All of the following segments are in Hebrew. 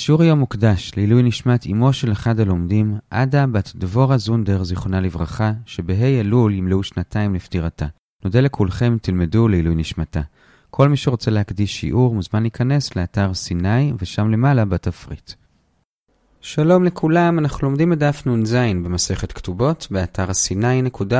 השיעור היום מוקדש לעילוי נשמת אמו של אחד הלומדים, עדה בת דבורה זונדר, זיכרונה לברכה, שבה' אלול ימלאו שנתיים לפטירתה. נודה לכולכם, תלמדו לעילוי נשמתה. כל מי שרוצה להקדיש שיעור מוזמן להיכנס לאתר סיני, ושם למעלה בתפריט. שלום לכולם, אנחנו לומדים בדף נ"ז במסכת כתובות, באתר סיני.org.il.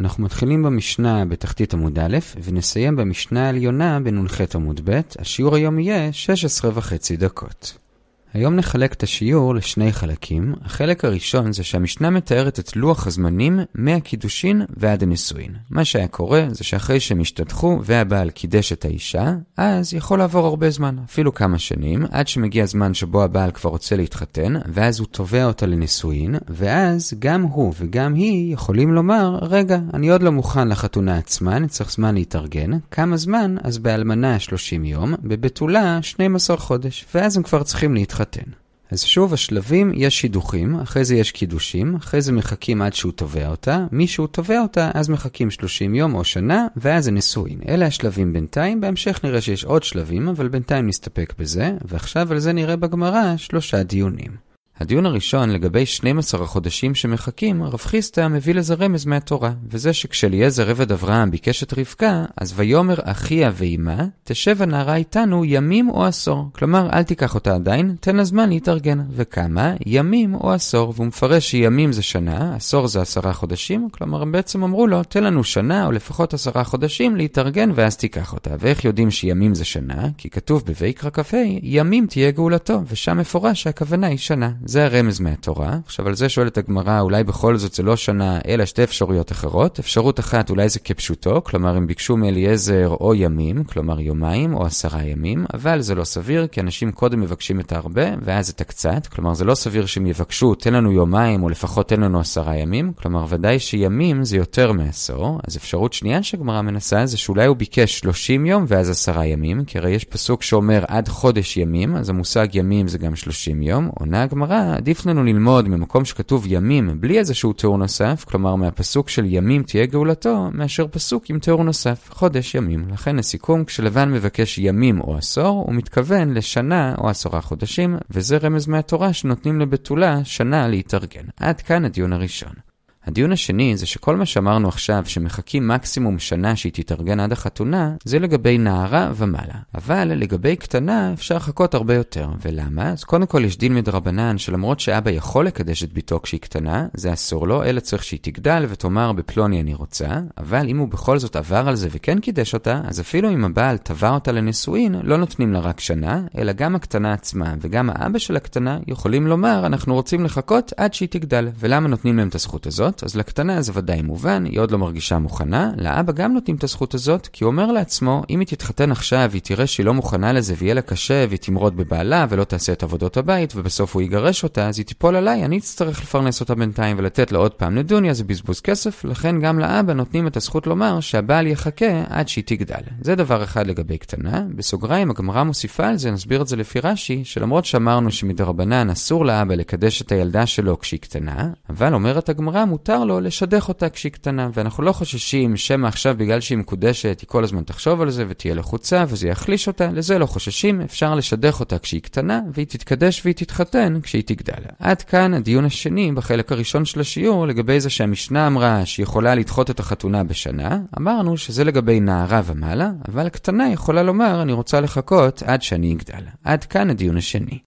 אנחנו מתחילים במשנה בתחתית עמוד א', ונסיים במשנה העליונה בנ"ח עמוד ב', השיעור היום יהיה 16 וחצי דקות. היום נחלק את השיעור לשני חלקים. החלק הראשון זה שהמשנה מתארת את לוח הזמנים מהקידושין ועד הנישואין. מה שהיה קורה זה שאחרי שהם השתדחו והבעל קידש את האישה, אז יכול לעבור הרבה זמן, אפילו כמה שנים, עד שמגיע הזמן שבו הבעל כבר רוצה להתחתן, ואז הוא תובע אותה לנישואין, ואז גם הוא וגם היא יכולים לומר, רגע, אני עוד לא מוכן לחתונה עצמה, אני צריך זמן להתארגן. כמה זמן? אז באלמנה 30 יום, בבתולה 12 חודש, ואז הם כבר צריכים להתחתן. להתחתן. אז שוב, השלבים, יש שידוכים, אחרי זה יש קידושים, אחרי זה מחכים עד שהוא תובע אותה, מי שהוא תובע אותה, אז מחכים 30 יום או שנה, ואז זה נישואין. אלה השלבים בינתיים, בהמשך נראה שיש עוד שלבים, אבל בינתיים נסתפק בזה, ועכשיו על זה נראה בגמרא שלושה דיונים. הדיון הראשון לגבי 12 החודשים שמחכים, רב חיסטה מביא לזה רמז מהתורה, וזה שכשאליעזר עבד אברהם ביקש את רבקה, אז ויאמר אחיה ואימה, תשב הנערה איתנו ימים או עשור. כלומר, אל תיקח אותה עדיין, תן לה זמן להתארגן. וכמה? ימים או עשור. והוא מפרש שימים זה שנה, עשור זה עשרה חודשים, כלומר הם בעצם אמרו לו, תן לנו שנה או לפחות עשרה חודשים להתארגן ואז תיקח אותה. ואיך יודעים שימים זה שנה? כי כתוב בויקרא כ"ה, ימים תהיה גאולתו, ושם מפורש שהכוונה היא שנה. זה הרמז מהתורה. עכשיו, על זה שואלת הגמרא, אולי בכל זאת זה לא שנה, אלא שתי אפשרויות אחרות. אפשרות אחת, אולי זה כפשוטו, כלומר, הם ביקשו מאליעזר או ימים, כלומר יומיים או עשרה ימים, אבל זה לא סביר, כי אנשים קודם מבקשים את הרבה, ואז את הקצת. כלומר, זה לא סביר שהם יבקשו, תן לנו יומיים, או לפחות תן לנו עשרה ימים. כלומר, ודאי שימים זה יותר מעשור. אז אפשרות שנייה שהגמרא מנסה, זה שאולי הוא ביקש 30 יום ואז עשרה ימים, כי הרי יש פסוק שאומר עד חודש ימים, אז המושג ימים זה גם 30 יום. עונה הגמרא, עדיף לנו ללמוד ממקום שכתוב ימים בלי איזשהו תיאור נוסף, כלומר מהפסוק של ימים תהיה גאולתו, מאשר פסוק עם תיאור נוסף, חודש ימים. לכן לסיכום, כשלבן מבקש ימים או עשור, הוא מתכוון לשנה או עשרה חודשים, וזה רמז מהתורה שנותנים לבתולה שנה להתארגן. עד כאן הדיון הראשון. הדיון השני זה שכל מה שאמרנו עכשיו, שמחכים מקסימום שנה שהיא תתארגן עד החתונה, זה לגבי נערה ומעלה. אבל לגבי קטנה אפשר לחכות הרבה יותר. ולמה? אז קודם כל יש דין מדרבנן שלמרות שאבא יכול לקדש את ביתו כשהיא קטנה, זה אסור לו, אלא צריך שהיא תגדל ותאמר בפלוני אני רוצה, אבל אם הוא בכל זאת עבר על זה וכן קידש אותה, אז אפילו אם הבעל תבע אותה לנישואין, לא נותנים לה רק שנה, אלא גם הקטנה עצמה וגם האבא של הקטנה יכולים לומר אנחנו רוצים לחכות עד שהיא תגדל. ולמה נותנים להם את הזכות הזאת? הזאת, אז לקטנה זה ודאי מובן, היא עוד לא מרגישה מוכנה. לאבא גם נותנים את הזכות הזאת, כי הוא אומר לעצמו, אם היא תתחתן עכשיו, היא תראה שהיא לא מוכנה לזה ויהיה לה קשה, והיא תמרוד בבעלה ולא תעשה את עבודות הבית, ובסוף הוא יגרש אותה, אז היא תיפול עליי, אני אצטרך לפרנס אותה בינתיים ולתת לה עוד פעם נדוניה, זה בזבוז כסף, לכן גם לאבא נותנים את הזכות לומר שהבעל יחכה עד שהיא תגדל. זה דבר אחד לגבי קטנה. בסוגריים, הגמרא מוסיפה על זה, נסביר את זה לפי רש"י, שלמרות שאמרנו שמדרבנן אסור לאבא לקדש את הילדה שלו כשהיא קטנה, אבל אומרת הגמרא, מותר לו לשדך אותה כשהיא קטנה, ואנחנו לא חוששים שמא עכשיו בגלל שהיא מקודשת, היא כל הזמן תחשוב על זה ותהיה לחוצה וזה יחליש אותה, לזה לא חוששים, אפשר לשדך אותה כשהיא קטנה, והיא תתקדש והיא תתחתן כשהיא תגדל. עד כאן הדיון השני בחלק הראשון של השיעור לגבי זה שהמשנה אמרה שהיא יכולה לדחות את החתונה בשנה, אמרנו שזה לגבי נערה ומעלה, אבל קטנה יכולה לומר אני רוצה לחכות עד שאני אגדל. עד כאן הדיון השני.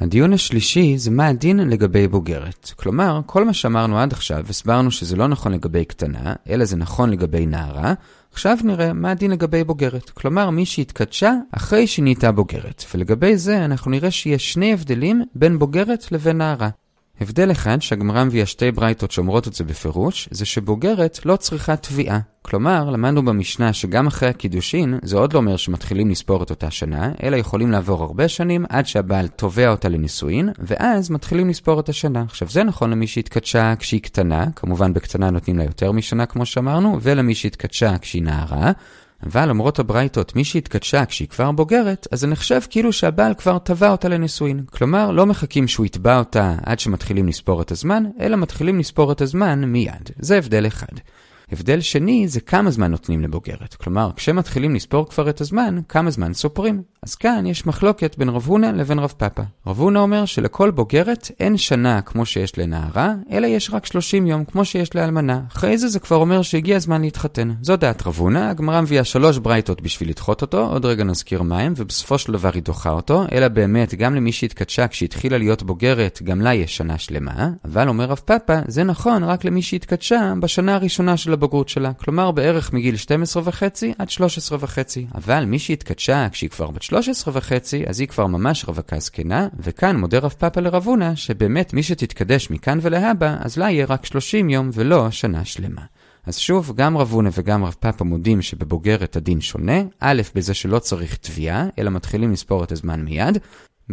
הדיון השלישי זה מה הדין לגבי בוגרת. כלומר, כל מה שאמרנו עד עכשיו, הסברנו שזה לא נכון לגבי קטנה, אלא זה נכון לגבי נערה, עכשיו נראה מה הדין לגבי בוגרת. כלומר, מי שהתקדשה אחרי שהיא נהייתה בוגרת. ולגבי זה אנחנו נראה שיש שני הבדלים בין בוגרת לבין נערה. הבדל אחד שהגמרא מביאה שתי ברייתות שאומרות את זה בפירוש, זה שבוגרת לא צריכה תביעה. כלומר, למדנו במשנה שגם אחרי הקידושין, זה עוד לא אומר שמתחילים לספור את אותה שנה, אלא יכולים לעבור הרבה שנים עד שהבעל תובע אותה לנישואין, ואז מתחילים לספור את השנה. עכשיו זה נכון למי שהתקדשה כשהיא קטנה, כמובן בקטנה נותנים לה יותר משנה כמו שאמרנו, ולמי שהתקדשה כשהיא נערה. אבל למרות הברייתות, מי שהתקדשה כשהיא כבר בוגרת, אז זה נחשב כאילו שהבעל כבר תבע אותה לנישואין. כלומר, לא מחכים שהוא יתבע אותה עד שמתחילים לספור את הזמן, אלא מתחילים לספור את הזמן מיד. זה הבדל אחד. הבדל שני זה כמה זמן נותנים לבוגרת. כלומר, כשמתחילים לספור כבר את הזמן, כמה זמן סופרים. אז כאן יש מחלוקת בין רב הונא לבין רב פאפא. רב הונא אומר שלכל בוגרת אין שנה כמו שיש לנערה, אלא יש רק 30 יום כמו שיש לאלמנה. אחרי זה זה כבר אומר שהגיע הזמן להתחתן. זו דעת רב הונא, הגמרא מביאה שלוש ברייתות בשביל לדחות אותו, עוד רגע נזכיר מהם, ובסופו של דבר היא דוחה אותו, אלא באמת, גם למי שהתקדשה כשהתחילה להיות בוגרת, גם לה יש שנה שלמה, אבל אומר רב פאפא, זה נכון רק למי שהתקדשה בשנה הראשונה של הבגרות שלה, כלומר בערך מגיל 12 וחצי עד 13 וחצי. אבל מי שהתקדשה כשהיא כבר בת 13 וחצי, אז היא כבר ממש רווקה זקנה, וכאן מודה רב פאפא לרב הונא, שבאמת מי שתתקדש מכאן ולהבא, אז לה יהיה רק 30 יום ולא שנה שלמה. אז שוב, גם רב הונא וגם רב פאפא מודים שבבוגרת הדין שונה, א', בזה שלא צריך תביעה, אלא מתחילים לספור את הזמן מיד,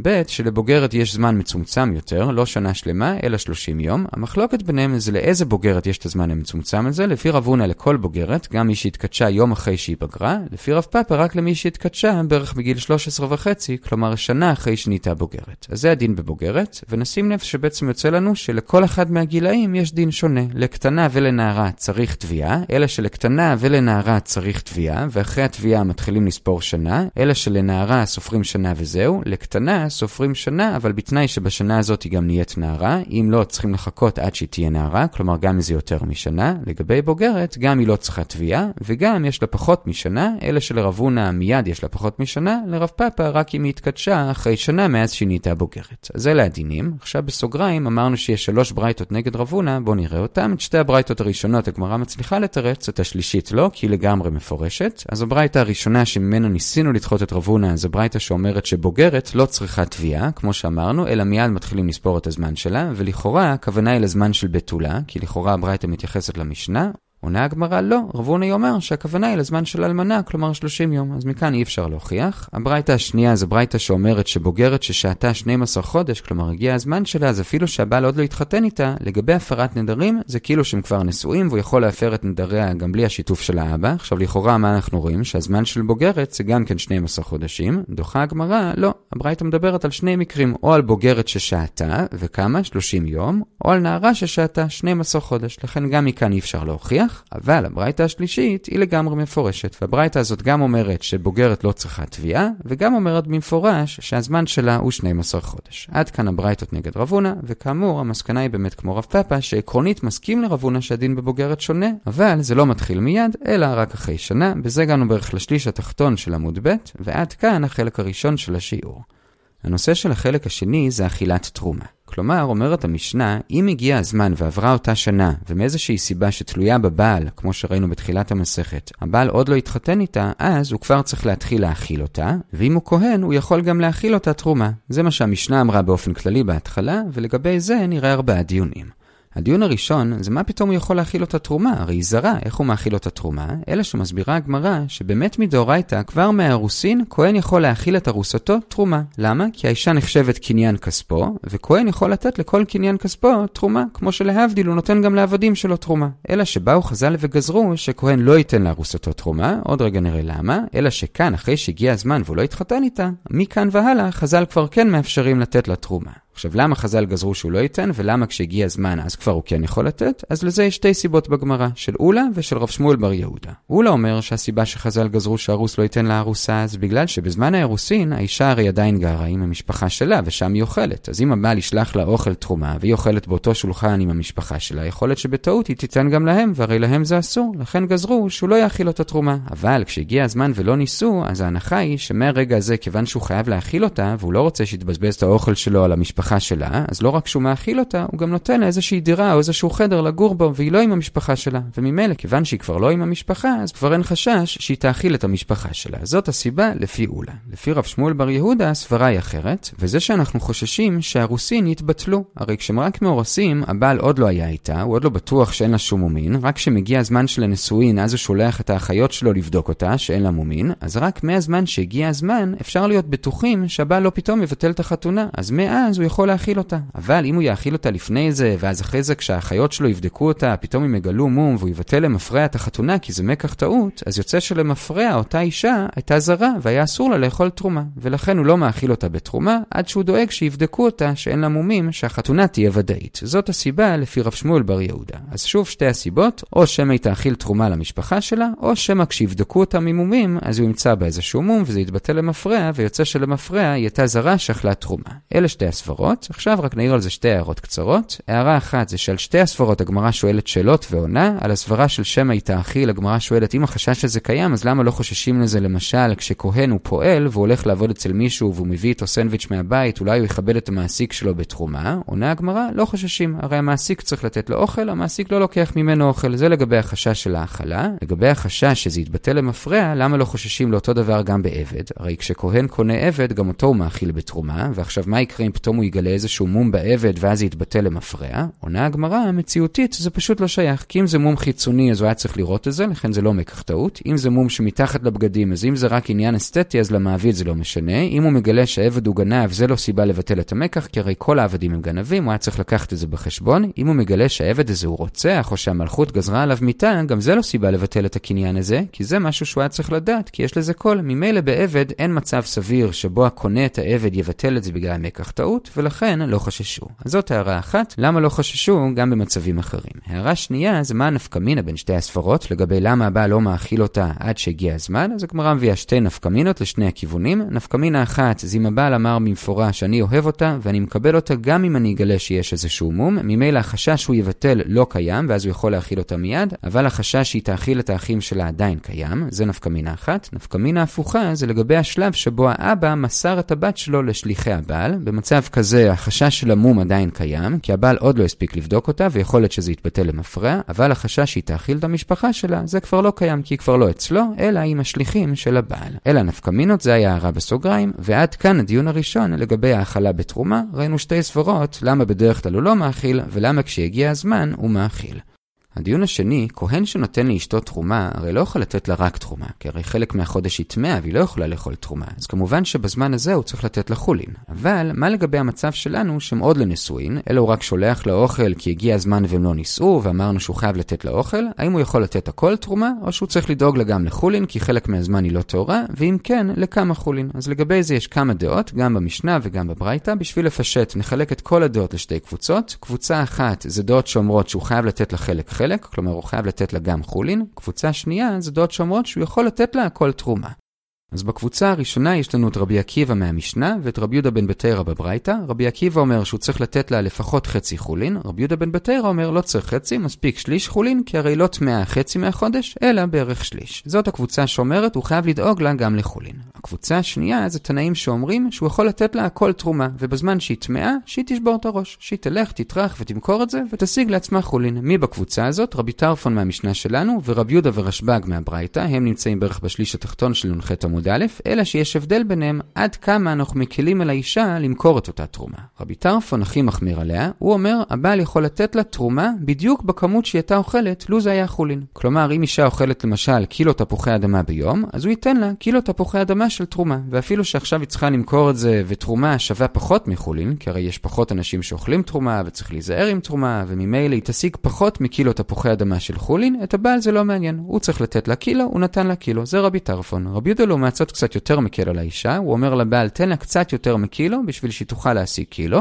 ב', שלבוגרת יש זמן מצומצם יותר, לא שנה שלמה, אלא 30 יום. המחלוקת ביניהם זה לאיזה בוגרת יש את הזמן המצומצם הזה. לפי רב הונא לכל בוגרת, גם מי שהתקדשה יום אחרי שהיא בגרה. לפי רב פאפא רק למי שהתקדשה בערך בגיל 13 וחצי, כלומר שנה אחרי שנהייתה בוגרת. אז זה הדין בבוגרת, ונשים לב שבעצם יוצא לנו שלכל אחד מהגילאים יש דין שונה. לקטנה ולנערה צריך תביעה, אלא שלקטנה ולנערה צריך תביעה, ואחרי התביעה מתחילים לספור שנה, אלא שלנערה סופרים שנה וזהו. לקטנה סופרים שנה, אבל בתנאי שבשנה הזאת היא גם נהיית נערה. אם לא, צריכים לחכות עד שהיא תהיה נערה, כלומר גם אם זה יותר משנה. לגבי בוגרת, גם היא לא צריכה תביעה, וגם יש לה פחות משנה, אלא שלרב הונא מיד יש לה פחות משנה, לרב פאפא רק אם היא התקדשה אחרי שנה מאז שהיא נהייתה בוגרת. אז אלה הדינים. עכשיו בסוגריים אמרנו שיש שלוש ברייתות נגד רב הונא, בואו נראה אותם. את שתי הברייתות הראשונות הגמרא מצליחה לתרץ, את השלישית לא, כי היא לגמרי מפורשת. אז הברייתה הראשונה שממנה ניסינו לדחות את רב הונא, זו ברייתה שאומרת שבוגרת לא צריכה צריכה תביעה, כמו שאמרנו, אלא מיד מתחילים לספור את הזמן שלה, ולכאורה הכוונה היא לזמן של בתולה, כי לכאורה הברייתא מתייחסת למשנה, עונה הגמרא לא, רב הונאי אומר שהכוונה היא לזמן של אלמנה, כלומר 30 יום, אז מכאן אי אפשר להוכיח. הברייתא השנייה זה ברייתא שאומרת שבוגרת ששהתה 12 חודש, כלומר הגיע הזמן שלה, אז אפילו שהבעל עוד לא התחתן איתה, לגבי הפרת נדרים, זה כאילו שהם כבר נשואים והוא יכול להפר את נדריה גם בלי השיתוף של האבא. עכשיו לכאורה מה אנחנו רואים? שהזמן של בוגרת זה גם כן 12 חודשים. דוחה הגמרא, לא, הברייתא מדברת על שני מקרים, או על בוגרת ששהתה, וכמה? 30 יום, או על נערה ששהתה 12 חודש, לכן גם מכאן אי אפשר להוכיח. כך, אבל הברייתא השלישית היא לגמרי מפורשת, והברייתא הזאת גם אומרת שבוגרת לא צריכה תביעה, וגם אומרת במפורש שהזמן שלה הוא 12 חודש. עד כאן הברייתות נגד רב הונא, וכאמור, המסקנה היא באמת כמו רב פאפא, שעקרונית מסכים לרב הונא שהדין בבוגרת שונה, אבל זה לא מתחיל מיד, אלא רק אחרי שנה, בזה הגענו בערך לשליש התחתון של עמוד ב', ועד כאן החלק הראשון של השיעור. הנושא של החלק השני זה אכילת תרומה. כלומר, אומרת המשנה, אם הגיע הזמן ועברה אותה שנה, ומאיזושהי סיבה שתלויה בבעל, כמו שראינו בתחילת המסכת, הבעל עוד לא התחתן איתה, אז הוא כבר צריך להתחיל להאכיל אותה, ואם הוא כהן, הוא יכול גם להאכיל אותה תרומה. זה מה שהמשנה אמרה באופן כללי בהתחלה, ולגבי זה נראה ארבעה דיונים. הדיון הראשון זה מה פתאום הוא יכול להכיל אותה תרומה, הרי היא זרה, איך הוא מאכיל אותה תרומה? אלא שמסבירה הגמרא שבאמת מדאורייתא, כבר מהארוסין, כהן יכול להכיל את ארוסתו תרומה. למה? כי האישה נחשבת קניין כספו, וכהן יכול לתת לכל קניין כספו תרומה, כמו שלהבדיל הוא נותן גם לעבדים שלו תרומה. אלא שבאו חז"ל וגזרו שכהן לא ייתן לארוסתו תרומה, עוד רגע נראה למה, אלא שכאן, אחרי שהגיע הזמן והוא לא התחתן איתה, מכאן והלאה חז"ל כבר כן מאפשרים לתת לה תרומה. עכשיו, למה חז"ל גזרו שהוא לא ייתן, ולמה כשהגיע הזמן אז כבר הוא כן יכול לתת? אז לזה יש שתי סיבות בגמרא, של אולה ושל רב שמואל בר יהודה. אולה אומר שהסיבה שחז"ל גזרו שהרוס לא ייתן לארוסה, זה בגלל שבזמן האירוסין, האישה הרי עדיין גרה עם המשפחה שלה, ושם היא אוכלת. אז אם הבעל ישלח לה אוכל תרומה, והיא אוכלת באותו שולחן עם המשפחה שלה, יכול להיות שבטעות היא תיתן גם להם, והרי להם זה אסור. לכן גזרו שהוא לא יאכיל אותה תרומה. אבל כשהגיע הזמן ולא ניסו, אז ההנחה היא שמהרגע הזה, כיוון שהוא חייב המשפחה שלה, אז לא רק שהוא מאכיל אותה, הוא גם נותן לה איזושהי דירה או איזשהו חדר לגור בו, והיא לא עם המשפחה שלה. וממילא, כיוון שהיא כבר לא עם המשפחה, אז כבר אין חשש שהיא תאכיל את המשפחה שלה. זאת הסיבה לפי אולה. לפי רב שמואל בר יהודה, הסברה היא אחרת, וזה שאנחנו חוששים שהרוסין יתבטלו. הרי כשהם רק מאורסים, הבעל עוד לא היה איתה, הוא עוד לא בטוח שאין לה שום מומין, רק כשמגיע הזמן של הנישואין, אז הוא שולח את האחיות שלו לבדוק אותה, שאין לה מומין, אז רק מהזמן שהגיע הזמן, אפשר להיות בטוחים שהבעל לא פתאום יבטל את החתונה. אז מאז הוא יכול להאכיל אותה. אבל אם הוא יאכיל אותה לפני זה, ואז אחרי זה כשהאחיות שלו יבדקו אותה, פתאום הם יגלו מום והוא יבטל למפרע את החתונה כי זה מקח טעות, אז יוצא שלמפרע אותה אישה הייתה זרה והיה אסור לה לאכול תרומה. ולכן הוא לא מאכיל אותה בתרומה, עד שהוא דואג שיבדקו אותה שאין לה מומים, שהחתונה תהיה ודאית. זאת הסיבה לפי רב שמואל בר יהודה. אז שוב שתי הסיבות, או שמא היא תאכיל תרומה למשפחה שלה, או שמא כשיבדקו אותה ממומים, אז הוא ימצא בה איזשהו מום וזה יתבטל למפרע, ויוצא שלמפרע היא הייתה זרה שאכלה תרומה. אלה שתי הסברות. עכשיו רק נעיר על זה שתי הערות קצרות. הערה אחת זה שעל שתי הסברות הגמרא שואלת שאלות ועונה. על הסברה של שמא היא תאכיל, הגמרא שואלת אם החשש הזה קיים, אז למה לא חוששים לזה למשל כשכהן הוא פועל והוא הולך לעבוד אצל מישהו והוא מביא איתו סנדוויץ' מהבית, אולי הוא יכבד את המעסיק שלו בתרומה? עונה הגמרא, לא חוששים. הרי המעסיק צריך לתת לו אוכל, המעסיק לא לוקח ממנו אוכל. זה לגבי החשש של ההאכלה. לגבי החשש שזה יתבטל למפרע, למה לא חוששים לאותו דבר גם בעבד? הרי כשכהן קונה עבד, גם אותו הוא מאכיל בתרומה, ועכשיו מה יקרה אם פתאום הוא יגלה איזשהו מום בעבד ואז זה יתבטל למפרע? עונה הגמרא, המציאותית זה פשוט לא שייך, כי אם זה מום חיצוני אז הוא היה צריך לראות את זה, לכן זה לא מקח טעות. אם זה מום שמתחת לבגדים, אז אם זה רק עניין אסתטי, אז למעביד זה לא משנה. אם הוא מגלה שהעבד הוא גנב, זה לא סיבה לבטל את המקח, כי הרי כל העבדים הם גנבים, הוא היה צריך לקחת את זה בחשבון. אם הוא מגלה שהעבד הזה הוא רוצח, או שהמלכות גזרה עליו מיתה, גם זה לא סיבה לבטל את הקניין הזה, כי זה משהו שהוא היה צריך לדעת, כי יש לזה קול. ממילא בעבד אין מצב סביר שבו הקונה את העבד יבטל את זה בגלל מקח טעות, ולכן לא חששו. אז זאת הערה אחת, למה לא חששו גם במצבים אחרים. הערה שנייה זה מה הנפקמינה בין שתי הספרות, לגבי למה הבעל לא מאכיל אותה עד שהגיע הזמן, אז הגמרא מביאה שתי נפקמינות לשני הכיוונים. נפקמינה אחת זה אם הבעל אמר במפורש אני אוהב אותה ואני מקבל אותה גם אם אני אגלה שיש איזשהו מום, ממילא החשש שהוא יבטל לא קיים ואז הוא יכול להאכיל אותה מיד, אבל החשש שהיא תאכיל את האחים שלה עדיין קיים, זה נפקמינה אחת. נפקמינה הפוכה זה לגבי השלב שבו האבא מסר את הבת שלו לשליחי הבעל. במצב כזה החשש של המום עדיין קיים, כי הבעל עוד לא הספיק לבדוק אותה ויכול להיות שזה יתבטל למפרע, אבל החשש שהיא תאכיל את המשפחה שלה זה כבר לא קיים כי היא כבר לא אצלו, אלא עם השליחים של הבעל. אלה הנפקמינות, זה היה הערה בסוגריים, ועד כאן הדיון הראשון לגבי האכלה בתרומה, ראינו שתי סברות למה בדרך כלל הוא לא מאכיל, ולמה כשיגיע הזמן הוא מאכיל. הדיון השני, כהן שנותן לאשתו תרומה, הרי לא יכול לתת לה רק תרומה, כי הרי חלק מהחודש היא טמאה והיא לא יכולה לאכול תרומה, אז כמובן שבזמן הזה הוא צריך לתת לה חולין. אבל, מה לגבי המצב שלנו שהם עוד לנישואין, אלא הוא רק שולח לה אוכל כי הגיע הזמן והם לא נישאו, ואמרנו שהוא חייב לתת לה אוכל, האם הוא יכול לתת הכל תרומה, או שהוא צריך לדאוג לה גם לחולין, כי חלק מהזמן היא לא טהורה, ואם כן, לכמה חולין. אז לגבי זה יש כמה דעות, גם במשנה וגם בברייתא, בשביל לפשט, נחלק את כל הדעות לשתי קבוצות. קבוצה אחת זה דעות שאומרות שהוא חייב לתת לה חלק חלק, כלומר הוא חייב לתת לה גם חולין. קבוצה שנייה זה דעות שאומרות שהוא יכול לתת לה הכל תרומה. אז בקבוצה הראשונה יש לנו את רבי עקיבא מהמשנה ואת רבי יהודה בן בתרא בברייתא. רבי עקיבא אומר שהוא צריך לתת לה לפחות חצי חולין, רבי יהודה בן בתרא אומר לא צריך חצי, מספיק שליש חולין, כי הרי לא טמאה חצי מהחודש, אלא בערך שליש. זאת הקבוצה שאומרת הוא חייב לדאוג לה גם לחולין. הקבוצה השנייה זה תנאים שאומרים שהוא יכול לתת לה הכל תרומה, ובזמן שהיא טמאה, שהיא תשבור את הראש. שהיא תלך, תטרח ותמכור את זה, ותשיג לעצמה חולין. מי בקבוצה הזאת? רבי טרפון מהמשנה שלנו, ורבי יהודה ורשב"ג מהברייתא, הם נמצאים בערך בשליש התחתון של נ"ח עמוד א', אלא שיש הבדל ביניהם עד כמה אנחנו מקלים על האישה למכור את אותה תרומה. רבי טרפון הכי מחמיר עליה, הוא אומר, הבעל יכול לתת לה תרומה בדיוק בכמות שהיא הייתה אוכלת, לו זה היה חולין. כלומר, אם אישה אוכלת למשל קילו תפוחי אדמה ביום, אז הוא ייתן לה קילו תפוחי אדמה של תרומה. ואפילו שעכשיו היא צריכה למכור את זה, ותרומה שווה פחות מחולין, כי הרי יש פחות אנשים שאוכלים תרומה, וצריך להיזהר עם תרומה, וממילא היא תשיג פחות מקילו תפוחי אדמה של חולין, את הבעל זה לא מעניין. הוא צריך לתת לה קילו, הוא נתן לה קילו. זה רבי טרפון. רבי יהודה לעומת זאת קצת יותר מקל על האישה, הוא אומר לבעל תן לה קצת יותר מקילו בשביל שהיא תוכל להשיג קילו.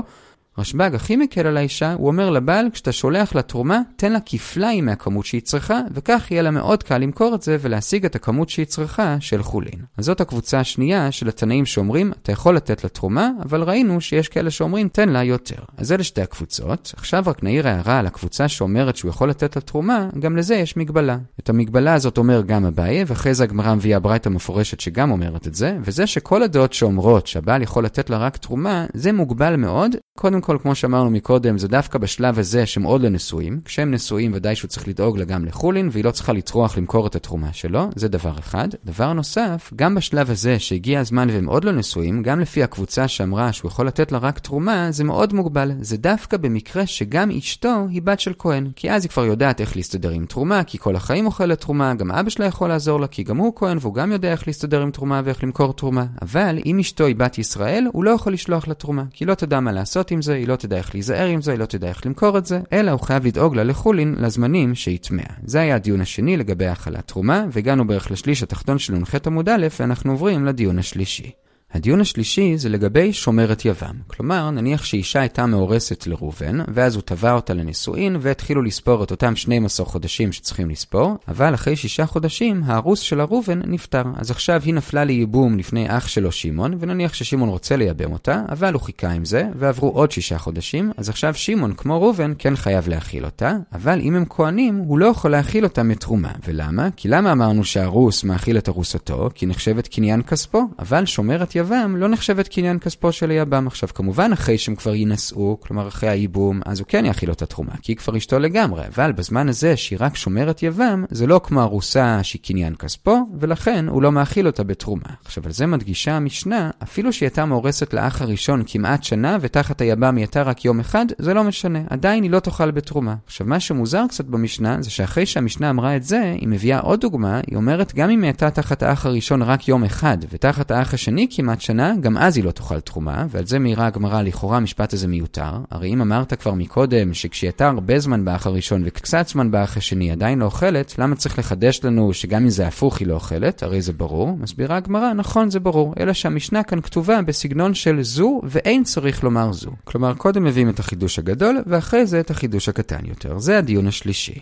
רשב"ג הכי מקל על האישה, הוא אומר לבעל, כשאתה שולח לה תרומה, תן לה כפליים מהכמות שהיא צריכה, וכך יהיה לה מאוד קל למכור את זה ולהשיג את הכמות שהיא צריכה של חולין. אז זאת הקבוצה השנייה של התנאים שאומרים, אתה יכול לתת לה תרומה, אבל ראינו שיש כאלה שאומרים, תן לה יותר. אז אלה שתי הקבוצות. עכשיו רק נעיר הערה על הקבוצה שאומרת שהוא יכול לתת לה תרומה, גם לזה יש מגבלה. את המגבלה הזאת אומר גם אביי, ואחרי זה הגמרא מביאה ברייתא מפורשת שגם אומרת את זה, וזה שכל הדעות שאומרות שהבעל יכול לתת לה רק תרומה, זה מוגבל מאוד. קודם קודם כל, כמו שאמרנו מקודם, זה דווקא בשלב הזה שהם עוד לא נשואים. כשהם נשואים, ודאי שהוא צריך לדאוג לה גם לחולין, והיא לא צריכה לטרוח למכור את התרומה שלו, זה דבר אחד. דבר נוסף, גם בשלב הזה שהגיע הזמן והם עוד לא נשואים, גם לפי הקבוצה שאמרה שהוא יכול לתת לה רק תרומה, זה מאוד מוגבל. זה דווקא במקרה שגם אשתו היא בת של כהן. כי אז היא כבר יודעת איך להסתדר עם תרומה, כי כל החיים אוכלת תרומה, גם אבא שלה יכול לעזור לה, כי גם הוא כהן והוא גם יודע איך להסתדר עם תרומה ואיך למכור תרומה. אבל אם אשתו היא בת ישראל, הוא לא יכול לשלוח לה תרומה, כי לא תדע מה לעשות עם זה, היא לא תדע איך להיזהר עם זה, היא לא תדע איך למכור את זה, אלא הוא חייב לדאוג לה לחולין לזמנים שהיא טמאה. זה היה הדיון השני לגבי האכלת תרומה, והגענו בערך לשליש התחתון של נ"ח עמוד א', ואנחנו עוברים לדיון השלישי. הדיון השלישי זה לגבי שומרת יבם. כלומר, נניח שאישה הייתה מאורסת לראובן, ואז הוא תבע אותה לנישואין, והתחילו לספור את אותם 12 חודשים שצריכים לספור, אבל אחרי שישה חודשים, הארוס של הראובן נפטר. אז עכשיו היא נפלה לייבום לפני אח שלו שמעון, ונניח ששמעון רוצה לייבם אותה, אבל הוא חיכה עם זה, ועברו עוד שישה חודשים, אז עכשיו שמעון, כמו ראובן, כן חייב להאכיל אותה, אבל אם הם כהנים, הוא לא יכול להאכיל אותה מתרומה. ולמה? כי למה אמרנו שהארוס מאכיל את ארוסתו? כי נחשבת קניין כספו, אבל שומרת לא נחשבת קניין כספו של היבם. עכשיו, כמובן, אחרי שהם כבר יינשאו, כלומר אחרי הייבום, אז הוא כן יאכיל אותה תרומה, כי היא כבר אשתו לגמרי. אבל בזמן הזה שהיא רק שומרת יבם, זה לא כמו ארוסה שהיא קניין כספו, ולכן הוא לא מאכיל אותה בתרומה. עכשיו, על זה מדגישה המשנה, אפילו שהיא הייתה מאורסת לאח הראשון כמעט שנה, ותחת היבם היא הייתה רק יום אחד, זה לא משנה. עדיין היא לא תאכל בתרומה. עכשיו, מה שמוזר קצת במשנה, זה שאחרי שהמשנה אמרה את זה, היא מביאה עוד דוגמה, היא אומרת, גם אם היא הייתה תחת האח הראשון רק יום אחד, ותחת האח השני כמעט שנה, גם אז היא לא תאכל תרומה, ועל זה מעירה הגמרא, לכאורה המשפט הזה מיותר. הרי אם אמרת כבר מקודם, שכשהיא הייתה הרבה זמן באח הראשון וקצת זמן באח השני עדיין לא אוכלת, למה צריך לחדש לנו שגם אם זה הפוך היא לא אוכלת? הרי זה ברור. מסבירה הגמרא, נכון זה ברור, אלא שהמשנה כאן כתובה בסגנון של זו, ואין צריך לומר זו. כלומר, קודם מביאים את החידוש הגדול, ואחרי זה את החידוש הקטן יותר. זה הדיון השלישי.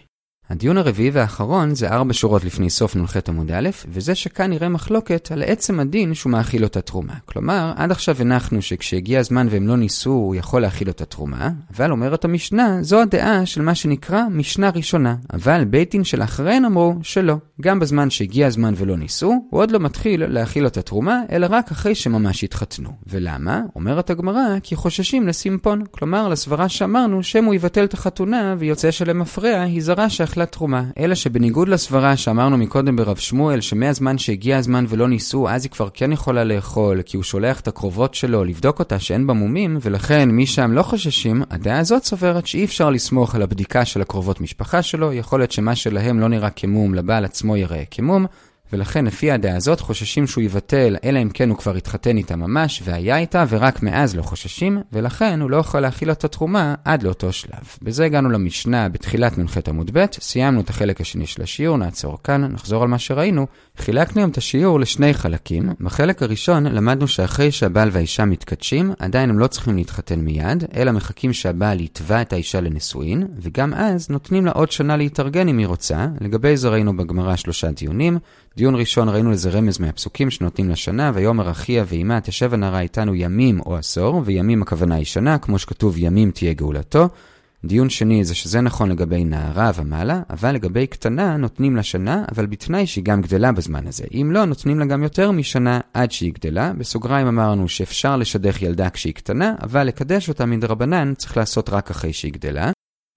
הדיון הרביעי והאחרון זה ארבע שורות לפני סוף נ"ח עמוד א', וזה שכאן נראה מחלוקת על עצם הדין שהוא מאכיל אותה תרומה. כלומר, עד עכשיו הנחנו שכשהגיע הזמן והם לא ניסו, הוא יכול להאכיל אותה תרומה, אבל אומרת המשנה, זו הדעה של מה שנקרא משנה ראשונה. אבל בית דין של אחריהן אמרו שלא. גם בזמן שהגיע הזמן ולא ניסו, הוא עוד לא מתחיל להאכיל אותה תרומה, אלא רק אחרי שממש התחתנו. ולמה? אומרת הגמרא, כי חוששים לסימפון. כלומר, לסברה שאמרנו, הוא יבטל את החתונה ויוצא שלמפרע היא זרה שאכלה תרומה. אלא שבניגוד לסברה שאמרנו מקודם ברב שמואל, שמהזמן שהגיע הזמן ולא ניסו, אז היא כבר כן יכולה לאכול, כי הוא שולח את הקרובות שלו לבדוק אותה שאין בה מומים, ולכן מי שם לא חוששים, הדעה הזאת סוברת שאי אפשר לסמוך על הבדיקה של הקרובות משפחה שלו, יכול להיות שמה שלהם לא נראה כמום, לבעל עצמו יראה כמום. ולכן לפי הדעה הזאת חוששים שהוא יבטל, אלא אם כן הוא כבר התחתן איתה ממש והיה איתה, ורק מאז לא חוששים, ולכן הוא לא יכול להכיל את התרומה עד לאותו שלב. בזה הגענו למשנה בתחילת נ"ח עמוד ב', סיימנו את החלק השני של השיעור, נעצור כאן, נחזור על מה שראינו. חילקנו היום את השיעור לשני חלקים. בחלק הראשון למדנו שאחרי שהבעל והאישה מתקדשים, עדיין הם לא צריכים להתחתן מיד, אלא מחכים שהבעל יתבע את האישה לנישואין, וגם אז נותנים לה עוד שנה להתארגן אם היא רוצה. לגבי זה ראינו בגמרא שלושה דיונים. דיון ראשון ראינו לזה רמז מהפסוקים שנותנים לשנה, ויאמר אחיה ואימה תשב הנערה איתנו ימים או עשור, וימים הכוונה היא שנה, כמו שכתוב ימים תהיה גאולתו. דיון שני זה שזה נכון לגבי נערה ומעלה, אבל לגבי קטנה נותנים לה שנה, אבל בתנאי שהיא גם גדלה בזמן הזה. אם לא, נותנים לה גם יותר משנה עד שהיא גדלה. בסוגריים אמרנו שאפשר לשדך ילדה כשהיא קטנה, אבל לקדש אותה מדרבנן צריך לעשות רק אחרי שהיא גדלה.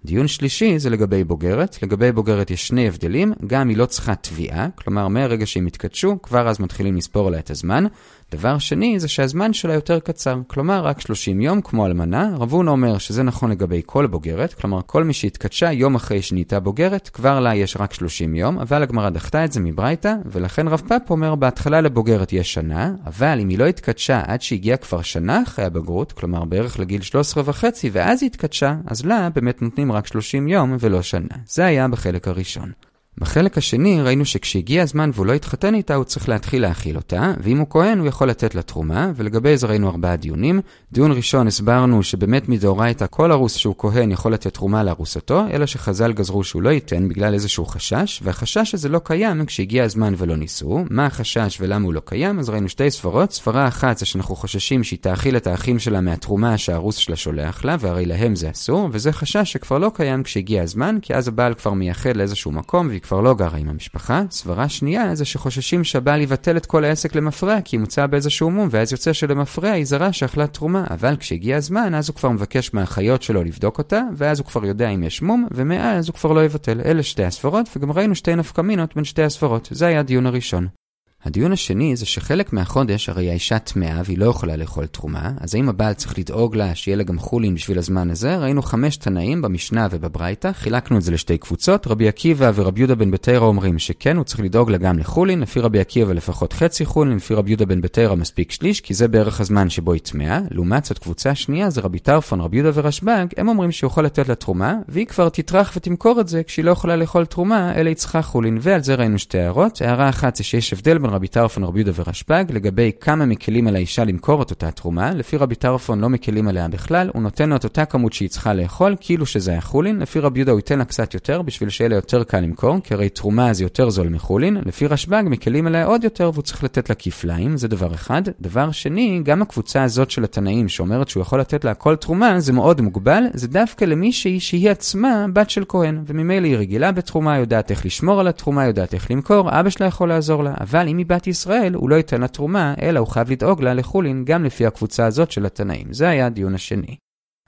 דיון שלישי זה לגבי בוגרת. לגבי בוגרת יש שני הבדלים, גם היא לא צריכה תביעה, כלומר מהרגע שהם התקדשו, כבר אז מתחילים לספור לה את הזמן. דבר שני זה שהזמן שלה יותר קצר, כלומר רק 30 יום כמו אלמנה. רבון אומר שזה נכון לגבי כל בוגרת, כלומר כל מי שהתקדשה יום אחרי שנהייתה בוגרת, כבר לה יש רק 30 יום, אבל הגמרא דחתה את זה מברייתא, ולכן רב פאפ אומר בהתחלה לבוגרת יש שנה, אבל אם היא לא התקדשה עד שהגיעה כבר שנה אחרי הבגרות, כלומר בערך לגיל 13 וחצי, ואז היא התקדשה, אז לה באמת נותנים רק 30 יום ולא שנה. זה היה בחלק הראשון. בחלק השני ראינו שכשהגיע הזמן והוא לא התחתן איתה, הוא צריך להתחיל להאכיל אותה, ואם הוא כהן הוא יכול לתת לה תרומה, ולגבי זה ראינו ארבעה דיונים. דיון ראשון הסברנו שבאמת מדאורייתא כל ארוס שהוא כהן יכול לתת תרומה לארוסתו, אלא שחז"ל גזרו שהוא לא ייתן בגלל איזשהו חשש, והחשש הזה לא קיים כשהגיע הזמן ולא ניסו. מה החשש ולמה הוא לא קיים? אז ראינו שתי סברות. סברה אחת זה שאנחנו חוששים שהיא תאכיל את האחים שלה מהתרומה שהארוס שלה שולח לה, והרי להם זה אסור, וזה חשש שכבר לא קיים כשהגיע הזמן, כי אז הבעל כבר מייחד לאיזשהו מקום והיא כבר לא גרה עם המשפחה. סברה שנייה זה שחוששים שהבעל יבטל את כל העסק למפרע כי ימצא באיזשהו מום, ואז יוצא שלמפרע היא זרה שאכלה תרומה. אבל כשהגיע הזמן, אז הוא כבר מבקש מהאחיות שלו לבדוק אותה, ואז הוא כבר יודע אם יש מום, ומאז הוא כבר לא יבטל. אלה שתי הסברות, וגם ראינו שתי נפקמינות בין שתי הסברות. זה היה הדיון הראשון. הדיון השני זה שחלק מהחודש הרי האישה טמאה והיא לא יכולה לאכול תרומה, אז האם הבעל צריך לדאוג לה שיהיה לה גם חולין בשביל הזמן הזה? ראינו חמש תנאים במשנה ובברייתא, חילקנו את זה לשתי קבוצות, רבי עקיבא ורבי יהודה בן בתרא אומרים שכן, הוא צריך לדאוג לה גם לחולין, לפי רבי עקיבא לפחות חצי חולין, לפי רבי יהודה בן בתרא מספיק שליש, כי זה בערך הזמן שבו היא טמאה. לעומת זאת קבוצה שנייה זה רבי טרפון, רבי יהודה ורשב"ג, הם אומרים שהוא יכול לתת לה תרומה, רבי טרפון, רבי יהודה ורשב"ג, לגבי כמה מקלים על האישה למכור את אותה תרומה. לפי רבי טרפון לא מקלים עליה בכלל, הוא נותן לה את אותה כמות שהיא צריכה לאכול, כאילו שזה היה חולין. לפי רבי יהודה הוא ייתן לה קצת יותר, בשביל שיהיה לה יותר קל למכור, כי הרי תרומה זה יותר זול מחולין. לפי רשב"ג מקלים עליה עוד יותר, והוא צריך לתת לה כפליים, זה דבר אחד. דבר שני, גם הקבוצה הזאת של התנאים, שאומרת שהוא יכול לתת לה כל תרומה, זה מאוד מוגבל, זה דווקא למישהי שהיא עצמה בת של כהן, וממילא היא רגילה בתרומה, יודעת איך לשמור על התרומה, יודעת איך למכור, אבא שלה יכול לעזור לה. אבל אם היא בת ישראל, הוא לא ייתן לה תרומה, אלא הוא חייב לדאוג לה לחולין גם לפי הקבוצה הזאת של התנאים. זה היה הדיון השני.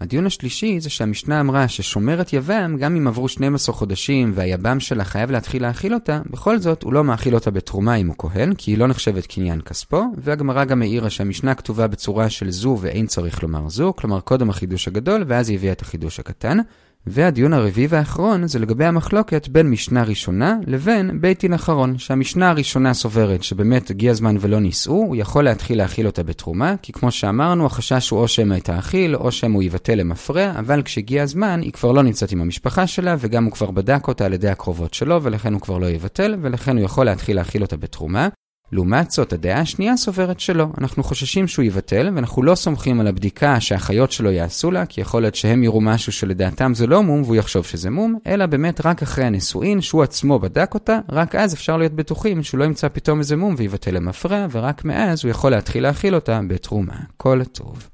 הדיון השלישי זה שהמשנה אמרה ששומרת יבם, גם אם עברו 12 חודשים והיבם שלה חייב להתחיל להאכיל אותה, בכל זאת הוא לא מאכיל אותה בתרומה אם הוא כהן, כי היא לא נחשבת קניין כספו, והגמרא גם העירה שהמשנה כתובה בצורה של זו ואין צריך לומר זו, כלומר קודם החידוש הגדול ואז היא הביאה את החידוש הקטן. והדיון הרביעי והאחרון זה לגבי המחלוקת בין משנה ראשונה לבין בית דין אחרון, שהמשנה הראשונה סוברת שבאמת הגיע הזמן ולא נישאו, הוא יכול להתחיל להאכיל אותה בתרומה, כי כמו שאמרנו, החשש הוא או שמא תאכיל, או שמא הוא יבטל למפרע, אבל כשהגיע הזמן, היא כבר לא נמצאת עם המשפחה שלה, וגם הוא כבר בדק אותה על ידי הקרובות שלו, ולכן הוא כבר לא יבטל, ולכן הוא יכול להתחיל להאכיל אותה בתרומה. לעומת זאת, הדעה השנייה סוברת שלא. אנחנו חוששים שהוא יבטל, ואנחנו לא סומכים על הבדיקה שהחיות שלו יעשו לה, כי יכול להיות שהם יראו משהו שלדעתם זה לא מום, והוא יחשוב שזה מום, אלא באמת רק אחרי הנישואין, שהוא עצמו בדק אותה, רק אז אפשר להיות בטוחים שהוא לא ימצא פתאום איזה מום ויבטל למפרע, ורק מאז הוא יכול להתחיל להאכיל אותה בתרומה. כל הטוב.